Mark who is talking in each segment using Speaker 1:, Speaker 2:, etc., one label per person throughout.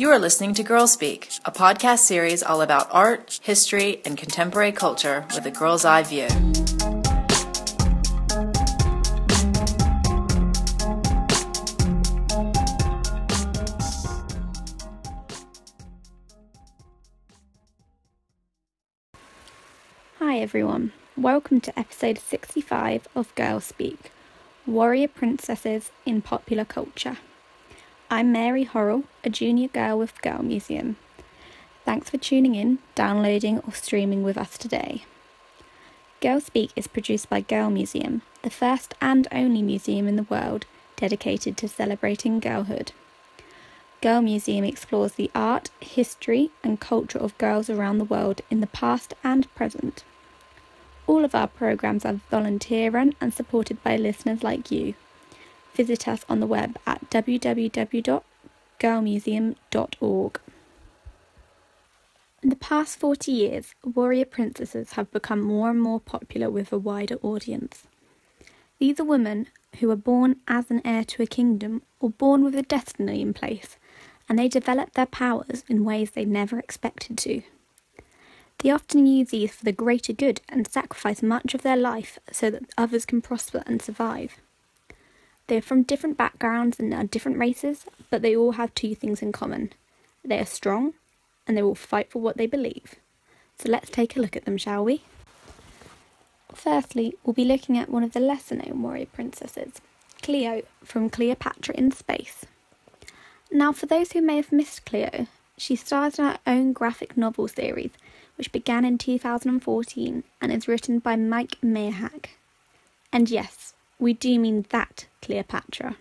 Speaker 1: You are listening to Girl Speak, a podcast series all about art, history, and contemporary culture with a girl's eye view.
Speaker 2: Hi everyone, welcome to episode 65 of Girl Speak Warrior Princesses in Popular Culture. I'm Mary Horrell, a junior girl with Girl Museum. Thanks for tuning in, downloading, or streaming with us today. Girl Speak is produced by Girl Museum, the first and only museum in the world dedicated to celebrating girlhood. Girl Museum explores the art, history, and culture of girls around the world in the past and present. All of our programs are volunteer run and supported by listeners like you visit us on the web at www.girlmuseum.org. In the past 40 years, warrior princesses have become more and more popular with a wider audience. These are women who are born as an heir to a kingdom or born with a destiny in place, and they develop their powers in ways they never expected to. They often use these for the greater good and sacrifice much of their life so that others can prosper and survive. They're from different backgrounds and are different races, but they all have two things in common. They are strong and they will fight for what they believe. So let's take a look at them, shall we? Firstly, we'll be looking at one of the lesser known warrior princesses, Cleo from Cleopatra in Space. Now, for those who may have missed Cleo, she stars in her own graphic novel series, which began in 2014 and is written by Mike Maihack. And yes, we do mean that Cleopatra.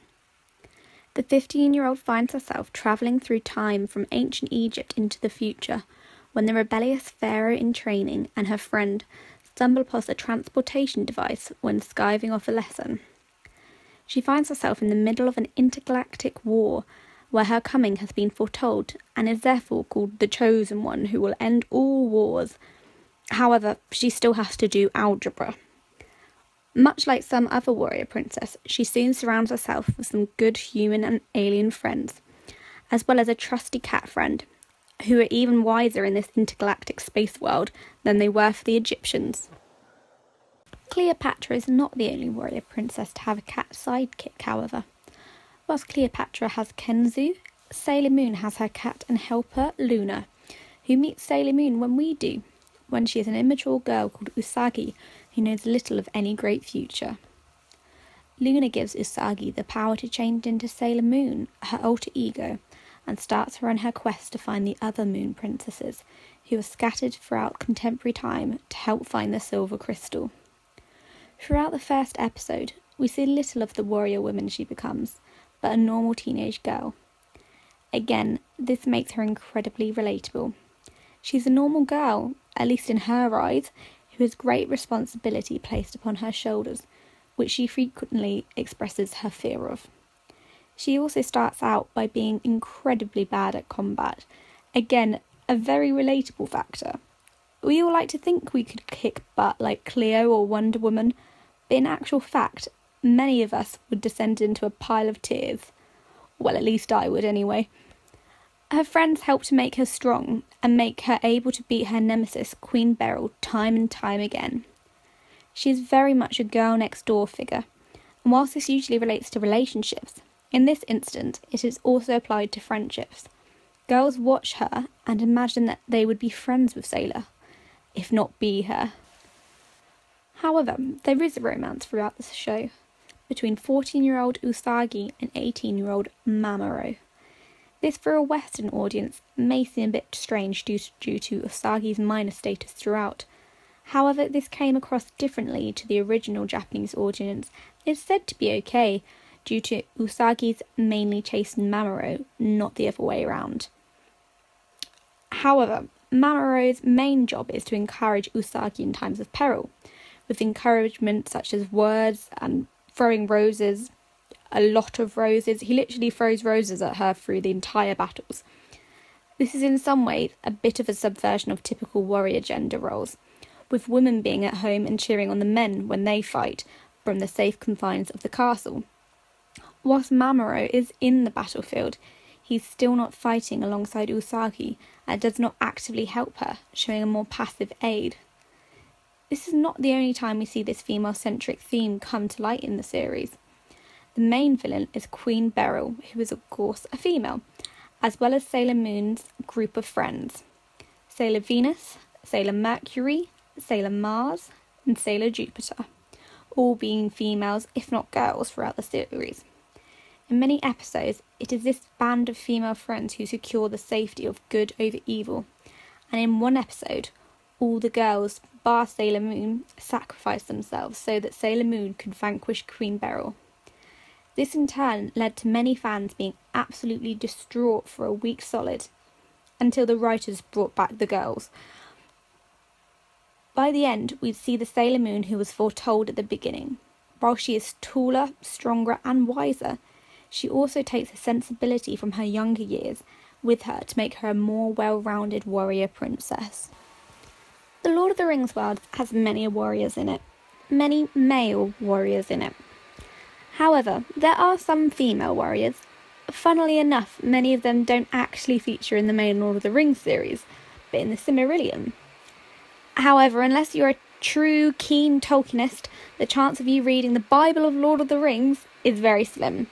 Speaker 2: The 15 year old finds herself travelling through time from ancient Egypt into the future when the rebellious pharaoh in training and her friend stumble upon a transportation device when skiving off a lesson. She finds herself in the middle of an intergalactic war where her coming has been foretold and is therefore called the Chosen One who will end all wars. However, she still has to do algebra. Much like some other warrior princess, she soon surrounds herself with some good human and alien friends, as well as a trusty cat friend, who are even wiser in this intergalactic space world than they were for the Egyptians. Cleopatra is not the only warrior princess to have a cat sidekick, however. Whilst Cleopatra has Khensu, Sailor Moon has her cat and helper Luna, who meets Sailor Moon when we do, when she is an immature girl called Usagi who knows little of any great future. Luna gives Usagi the power to change into Sailor Moon, her alter ego, and starts her on her quest to find the other moon princesses who are scattered throughout contemporary time to help find the silver crystal. Throughout the first episode, we see little of the warrior woman she becomes, but a normal teenage girl. Again, this makes her incredibly relatable. She's a normal girl, at least in her eyes, who has great responsibility placed upon her shoulders, which she frequently expresses her fear of. She also starts out by being incredibly bad at combat. Again, a very relatable factor. We all like to think we could kick butt like Cleo or Wonder Woman, but in actual fact, many of us would descend into a pile of tears. Well, at least I would anyway. Her friends help to make her strong and make her able to beat her nemesis, Queen Beryl, time and time again. She is very much a girl next door figure, and whilst this usually relates to relationships, in this instance it is also applied to friendships. Girls watch her and imagine that they would be friends with Sailor, if not be her. However, there is a romance throughout this show between 14 year old Usagi and 18 year old Mamoru. This, for a Western audience, may seem a bit strange due to, due to Usagi's minor status throughout. However, this came across differently to the original Japanese audience. It's said to be okay due to Usagi's mainly chasing Mamoru, not the other way around. However, Mamoru's main job is to encourage Usagi in times of peril, with encouragement such as words and throwing roses, a lot of roses. He literally throws roses at her through the entire battles. This is in some ways a bit of a subversion of typical warrior gender roles, with women being at home and cheering on the men when they fight from the safe confines of the castle. Whilst Mamoru is in the battlefield, he's still not fighting alongside Usagi and does not actively help her, showing a more passive aid. This is not the only time we see this female centric theme come to light in the series. The main villain is Queen Beryl, who is, of course, a female, as well as Sailor Moon's group of friends Sailor Venus, Sailor Mercury, Sailor Mars, and Sailor Jupiter, all being females, if not girls, throughout the series. In many episodes, it is this band of female friends who secure the safety of good over evil, and in one episode, all the girls, bar Sailor Moon, sacrifice themselves so that Sailor Moon could vanquish Queen Beryl. This in turn led to many fans being absolutely distraught for a week solid, until the writers brought back the girls. By the end, we'd see the Sailor Moon who was foretold at the beginning. While she is taller, stronger, and wiser, she also takes a sensibility from her younger years with her to make her a more well rounded warrior princess. The Lord of the Rings world has many warriors in it, many male warriors in it. However, there are some female warriors. Funnily enough, many of them don't actually feature in the main Lord of the Rings series, but in the Silmarillion. However, unless you're a true keen Tolkienist, the chance of you reading the Bible of Lord of the Rings is very slim.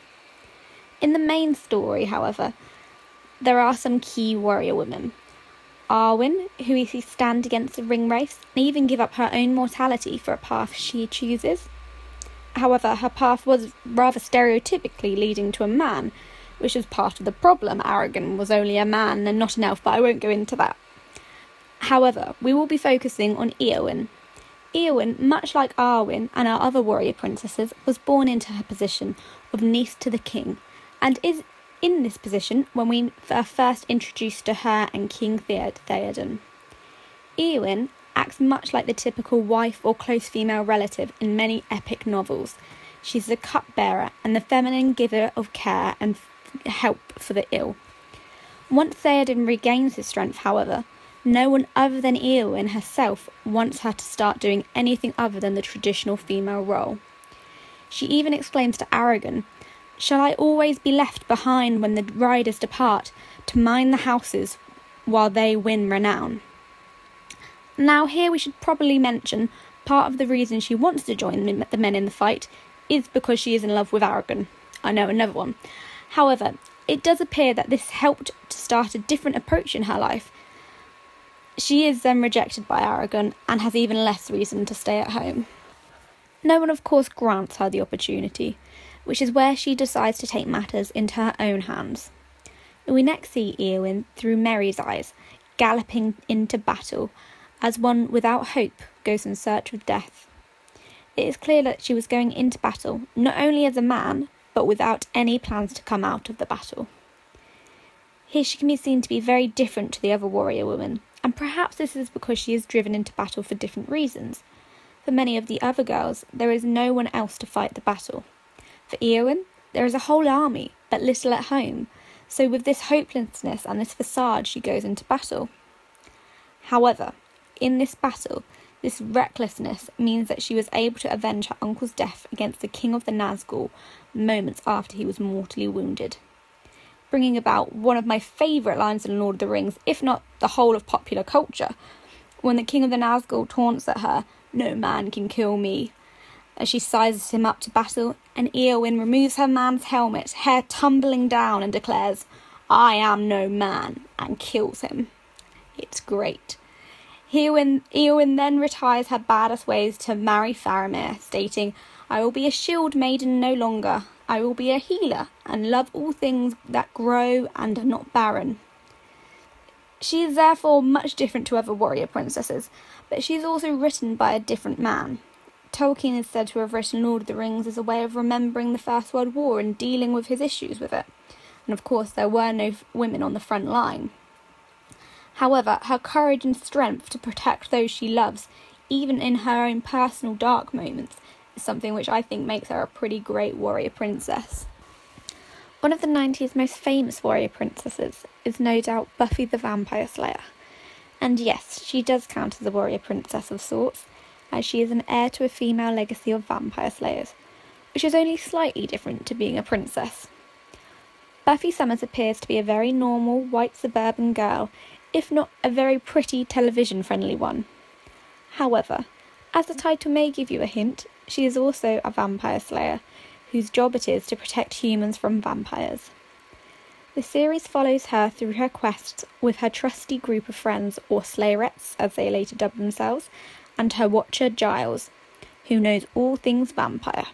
Speaker 2: In the main story, however, there are some key warrior women. Arwen, who we see stand against the Ringwraiths and even give up her own mortality for a path she chooses. However, her path was rather stereotypically leading to a man, which was part of the problem. Aragorn was only a man and not an elf, but I won't go into that. However, we will be focusing on Eowyn. Eowyn, much like Arwen and our other warrior princesses, was born into her position of niece to the king and is in this position when we are first introduced to her and King Theoden. Eowyn acts much like the typical wife or close female relative in many epic novels. She's the cupbearer and the feminine giver of care and f- help for the ill. Once Theoden regains his strength, however, no one other than Eowyn herself wants her to start doing anything other than the traditional female role. She even exclaims to Aragorn Shall I always be left behind when the riders depart to mind the houses while they win renown? Now, here we should probably mention part of the reason she wants to join the men in the fight is because she is in love with Aragorn. I know another one. However, it does appear that this helped to start a different approach in her life. She is then rejected by Aragorn and has even less reason to stay at home. No one, of course, grants her the opportunity, which is where she decides to take matters into her own hands. We next see Eowyn through Merry's eyes, galloping into battle as one without hope goes in search of death. It is clear that she was going into battle not only as a man, but without any plans to come out of the battle. Here she can be seen to be very different to the other warrior women, and perhaps this is because she is driven into battle for different reasons. For many of the other girls, there is no one else to fight the battle. For Eowyn, there is a whole army, but little at home, so with this hopelessness and this facade she goes into battle. However, in this battle, this recklessness means that she was able to avenge her uncle's death against the king of the Nazgul moments after he was mortally wounded, bringing about one of my favourite lines in Lord of the Rings, if not the whole of popular culture, when the king of the Nazgul taunts at her, No man can kill me, as she sizes him up to battle, and Eowyn removes her man's helmet, hair tumbling down, and declares, I am no man, and kills him. It's great. Eowyn, Eowyn then retires her badass ways to marry Faramir, stating, I will be a shield maiden no longer. I will be a healer and love all things that grow and are not barren. She is therefore much different to other warrior princesses, but she is also written by a different man. Tolkien is said to have written Lord of the Rings as a way of remembering the First World War and dealing with his issues with it. And of course, there were no women on the front line. However, her courage and strength to protect those she loves, even in her own personal dark moments, is something which I think makes her a pretty great warrior princess. One of the 90s most famous warrior princesses is no doubt Buffy the Vampire Slayer. And yes, she does count as a warrior princess of sorts, as she is an heir to a female legacy of vampire slayers, which is only slightly different to being a princess. Buffy Summers appears to be a very normal white suburban girl, if not a very pretty television friendly one. However, as the title may give you a hint, she is also a vampire slayer, whose job it is to protect humans from vampires. The series follows her through her quests with her trusty group of friends, or Slayerettes as they later dub themselves, and her watcher Giles, who knows all things vampire.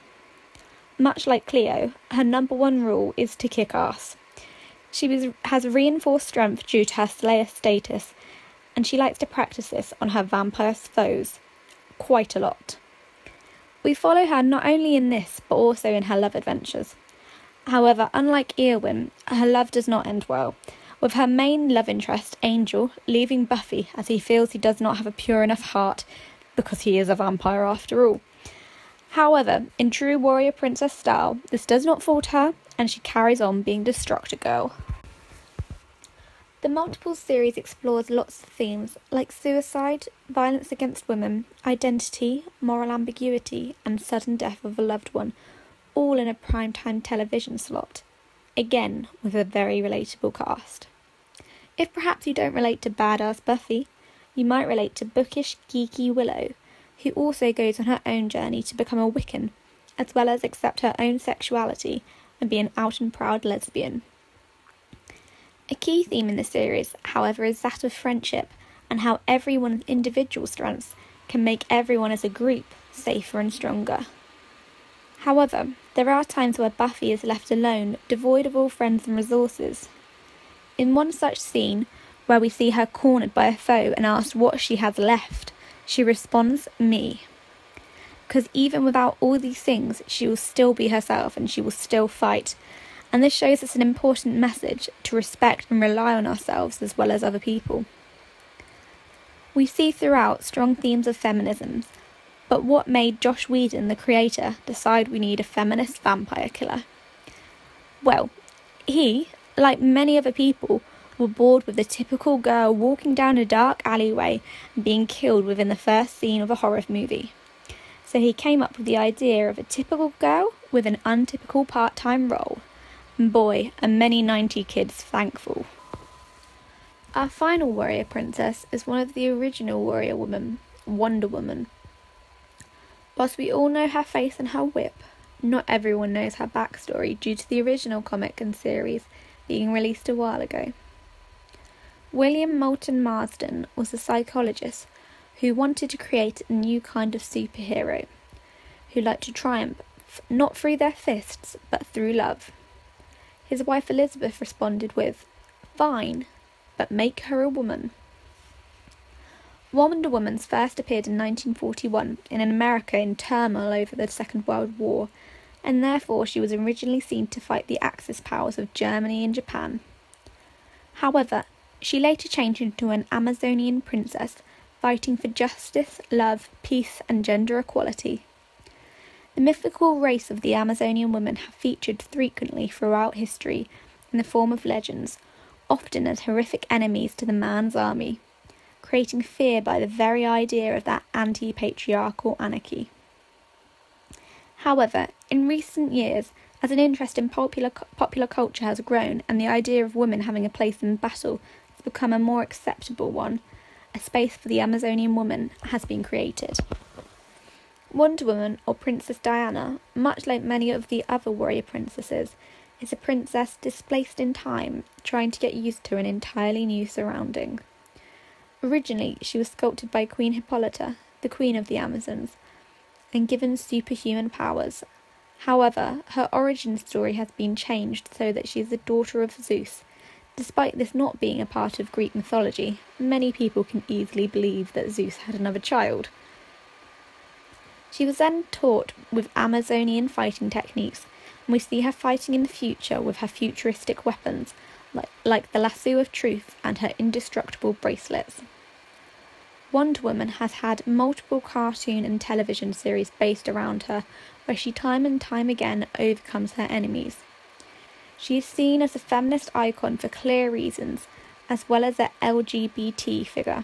Speaker 2: Much like Cleo, her number one rule is to kick ass. She was, has reinforced strength due to her Slayer status, and she likes to practice this on her vampire foes quite a lot. We follow her not only in this, but also in her love adventures. However, unlike Eowyn, her love does not end well, with her main love interest, Angel, leaving Buffy as he feels he does not have a pure enough heart because he is a vampire after all. However, in true warrior princess style, this does not fault her and she carries on being Destructor Girl. The multiple series explores lots of themes like suicide, violence against women, identity, moral ambiguity, and sudden death of a loved one, all in a primetime television slot. Again, with a very relatable cast. If perhaps you don't relate to badass Buffy, you might relate to bookish, geeky Willow, who also goes on her own journey to become a Wiccan, as well as accept her own sexuality and be an out and proud lesbian. A key theme in the series, however, is that of friendship and how everyone's individual strengths can make everyone as a group safer and stronger. However, there are times where Buffy is left alone, devoid of all friends and resources. In one such scene, where we see her cornered by a foe and asked what she has left, she responds, Me. Because even without all these things, she will still be herself and she will still fight. And this shows us an important message to respect and rely on ourselves as well as other people. We see throughout strong themes of feminism, but what made Joss Whedon, the creator, decide we need a feminist vampire killer? Well, he, like many other people, were bored with the typical girl walking down a dark alleyway and being killed within the first scene of a horror movie. So he came up with the idea of a typical girl with an untypical part time role. And boy, are many 90 kids thankful. Our final warrior princess is one of the original warrior women, Wonder Woman. Whilst we all know her face and her whip, not everyone knows her backstory due to the original comic and series being released a while ago. William Moulton Marston was a psychologist who wanted to create a new kind of superhero who liked to triumph not through their fists but through love. His wife Elizabeth responded with, Fine, but make her a woman. Wonder Woman's first appeared in 1941 in an America in turmoil over the Second World War, and therefore she was originally seen to fight the Axis powers of Germany and Japan. However, she later changed into an Amazonian princess, fighting for justice, love, peace, and gender equality. The mythical race of the Amazonian women have featured frequently throughout history in the form of legends, often as horrific enemies to the man's army, creating fear by the very idea of that anti patriarchal anarchy. However, in recent years, as an interest in popular, popular culture has grown and the idea of women having a place in battle has become a more acceptable one, a space for the Amazonian woman has been created. Wonder Woman, or Princess Diana, much like many of the other warrior princesses, is a princess displaced in time, trying to get used to an entirely new surrounding. Originally, she was sculpted by Queen Hippolyta, the Queen of the Amazons, and given superhuman powers. However, her origin story has been changed so that she is the daughter of Zeus, Despite this not being a part of Greek mythology, many people can easily believe that Zeus had another child. She was then taught with Amazonian fighting techniques, and we see her fighting in the future with her futuristic weapons, like, like the lasso of truth and her indestructible bracelets. Wonder Woman has had multiple cartoon and television series based around her, where she time and time again overcomes her enemies. She is seen as a feminist icon for clear reasons, as well as an LGBT figure.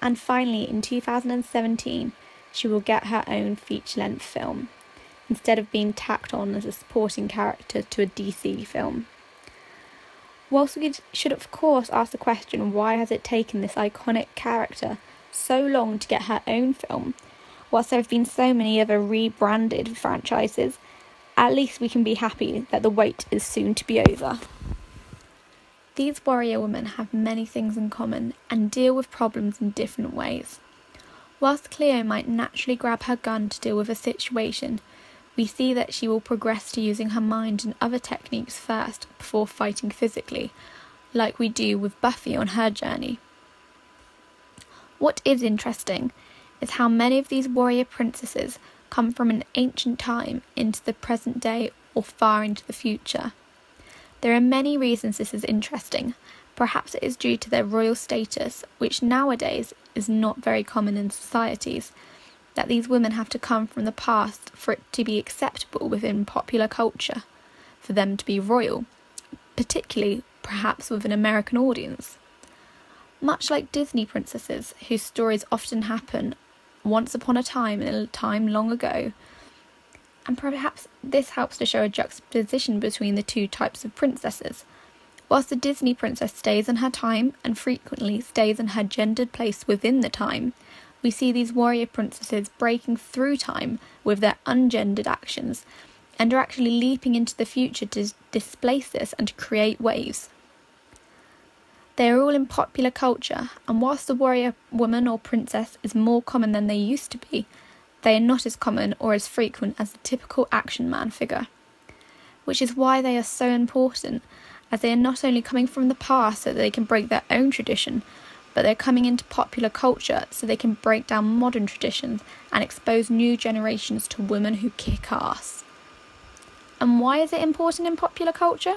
Speaker 2: And finally, in 2017, she will get her own feature length film, instead of being tacked on as a supporting character to a DC film. Whilst we should, of course, ask the question why has it taken this iconic character so long to get her own film, whilst there have been so many other rebranded franchises, at least we can be happy that the wait is soon to be over. These warrior women have many things in common and deal with problems in different ways. Whilst Cleo might naturally grab her gun to deal with a situation, we see that she will progress to using her mind and other techniques first before fighting physically, like we do with Buffy on her journey. What is interesting is how many of these warrior princesses come from an ancient time into the present day or far into the future. There are many reasons this is interesting. Perhaps it is due to their royal status, which nowadays is not very common in societies, that these women have to come from the past for it to be acceptable within popular culture, for them to be royal, particularly perhaps with an American audience. Much like Disney princesses, whose stories often happen once upon a time in a time long ago, and perhaps this helps to show a juxtaposition between the two types of princesses. Whilst the Disney princess stays in her time and frequently stays in her gendered place within the time, we see these warrior princesses breaking through time with their ungendered actions and are actually leaping into the future to displace this and to create waves. They are all in popular culture, and whilst the warrior woman or princess is more common than they used to be, they are not as common or as frequent as the typical action man figure. Which is why they are so important, as they are not only coming from the past so that they can break their own tradition, but they're coming into popular culture so they can break down modern traditions and expose new generations to women who kick ass. And why is it important in popular culture?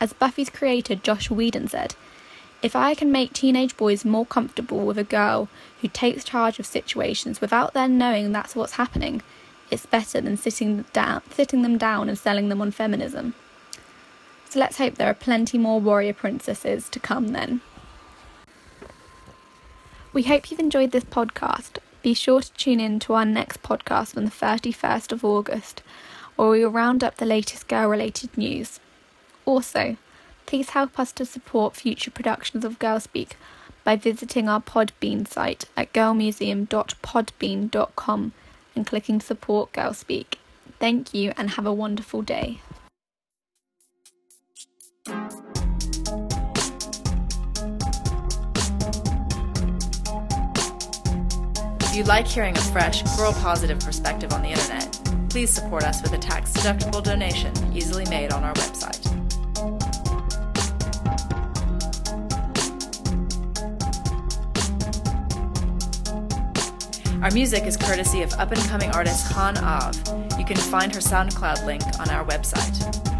Speaker 2: As Buffy's creator Joss Whedon said, if I can make teenage boys more comfortable with a girl who takes charge of situations without them knowing that's what's happening, it's better than sitting down, sitting them down and selling them on feminism. So let's hope there are plenty more warrior princesses to come then. We hope you've enjoyed this podcast. Be sure to tune in to our next podcast on the 31st of August, where we will round up the latest girl related news. Also, please help us to support future productions of Girlspeak by visiting our Podbean site at girlmuseum.podbean.com and clicking Support Girlspeak. Thank you and have a wonderful day.
Speaker 1: If you like hearing a fresh, girl positive perspective on the internet, please support us with a tax deductible donation easily made on our website. Our music is courtesy of up and coming artist Han Av. You can find her SoundCloud link on our website.